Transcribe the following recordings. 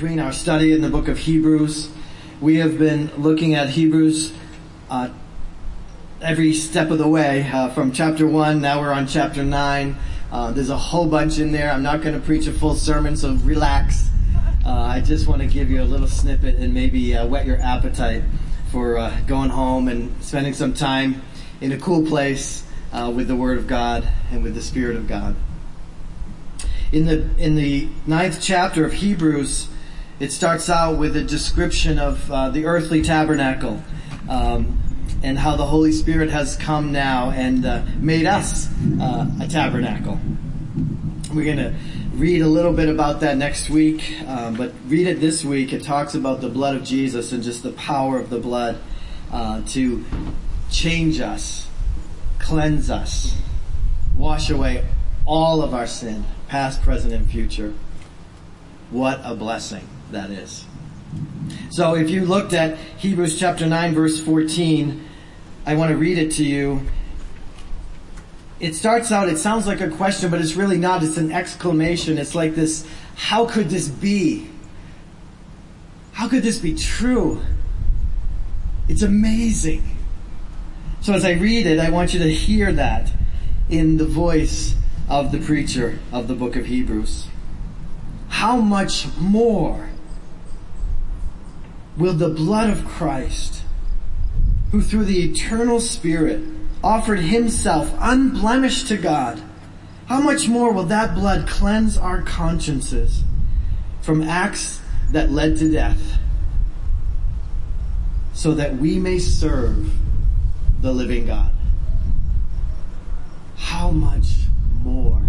between our study in the book of Hebrews. We have been looking at Hebrews uh, every step of the way uh, from chapter 1. Now we're on chapter 9. Uh, there's a whole bunch in there. I'm not going to preach a full sermon, so relax. Uh, I just want to give you a little snippet and maybe uh, whet your appetite for uh, going home and spending some time in a cool place with the Word of God and with the Spirit of God in the in the ninth chapter of Hebrews, it starts out with a description of uh, the earthly tabernacle um, and how the Holy Spirit has come now and uh, made us uh, a tabernacle. We're going to read a little bit about that next week, um, but read it this week. It talks about the blood of Jesus and just the power of the blood uh, to change us, cleanse us, wash away all of our sin past, present, and future. What a blessing that is. So if you looked at Hebrews chapter 9 verse 14, I want to read it to you. It starts out, it sounds like a question, but it's really not. It's an exclamation. It's like this, how could this be? How could this be true? It's amazing. So as I read it, I want you to hear that in the voice of the preacher of the book of Hebrews. How much more will the blood of Christ, who through the eternal Spirit offered himself unblemished to God, how much more will that blood cleanse our consciences from acts that led to death so that we may serve the living God? How much more.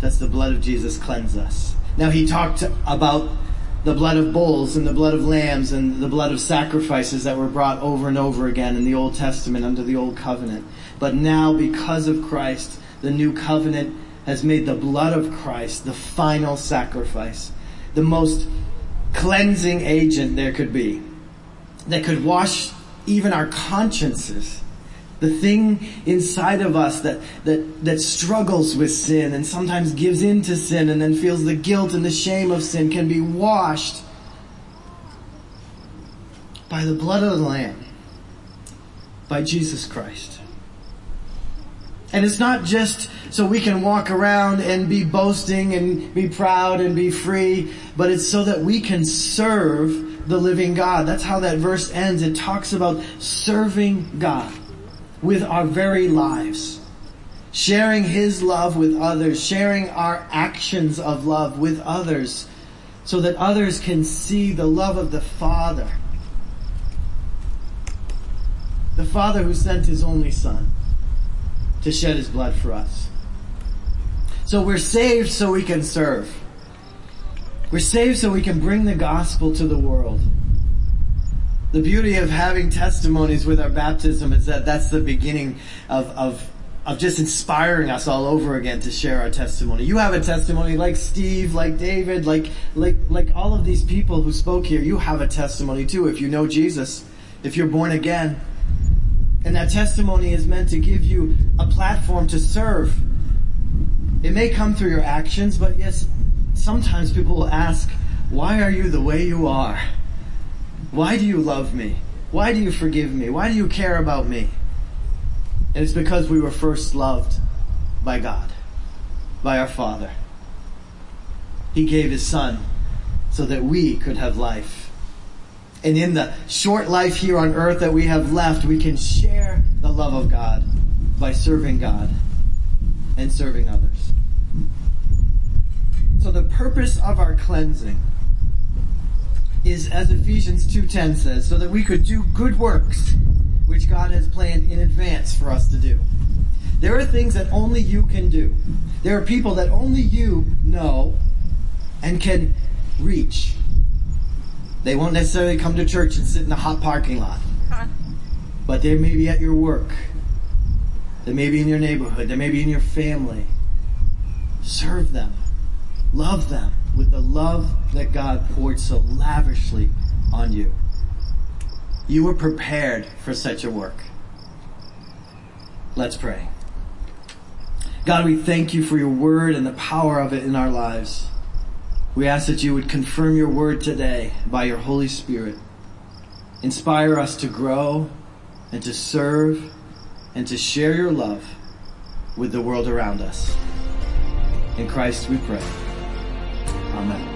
Does the blood of Jesus cleanse us? Now he talked about the blood of bulls and the blood of lambs and the blood of sacrifices that were brought over and over again in the Old Testament under the Old Covenant. But now because of Christ, the new covenant has made the blood of Christ the final sacrifice, the most cleansing agent there could be, that could wash even our consciences the thing inside of us that, that, that struggles with sin and sometimes gives in to sin and then feels the guilt and the shame of sin can be washed by the blood of the Lamb, by Jesus Christ. And it's not just so we can walk around and be boasting and be proud and be free, but it's so that we can serve the living God. That's how that verse ends. It talks about serving God with our very lives. Sharing His love with others, sharing our actions of love with others, so that others can see the love of the Father. The Father who sent His only Son to shed His blood for us. So we're saved so we can serve. We're saved so we can bring the gospel to the world. The beauty of having testimonies with our baptism is that that's the beginning of, of, of just inspiring us all over again to share our testimony. You have a testimony like Steve, like David, like, like, like all of these people who spoke here. You have a testimony too if you know Jesus, if you're born again. And that testimony is meant to give you a platform to serve. It may come through your actions, but yes, sometimes people will ask, why are you the way you are? Why do you love me? Why do you forgive me? Why do you care about me? And it's because we were first loved by God, by our Father. He gave His Son so that we could have life. And in the short life here on earth that we have left, we can share the love of God by serving God and serving others. So the purpose of our cleansing is as Ephesians 2.10 says, so that we could do good works, which God has planned in advance for us to do. There are things that only you can do. There are people that only you know and can reach. They won't necessarily come to church and sit in the hot parking lot. But they may be at your work. They may be in your neighborhood. They may be in your family. Serve them. Love them with the love that God poured so lavishly on you. You were prepared for such a work. Let's pray. God, we thank you for your word and the power of it in our lives. We ask that you would confirm your word today by your Holy Spirit. Inspire us to grow and to serve and to share your love with the world around us. In Christ we pray. Amen.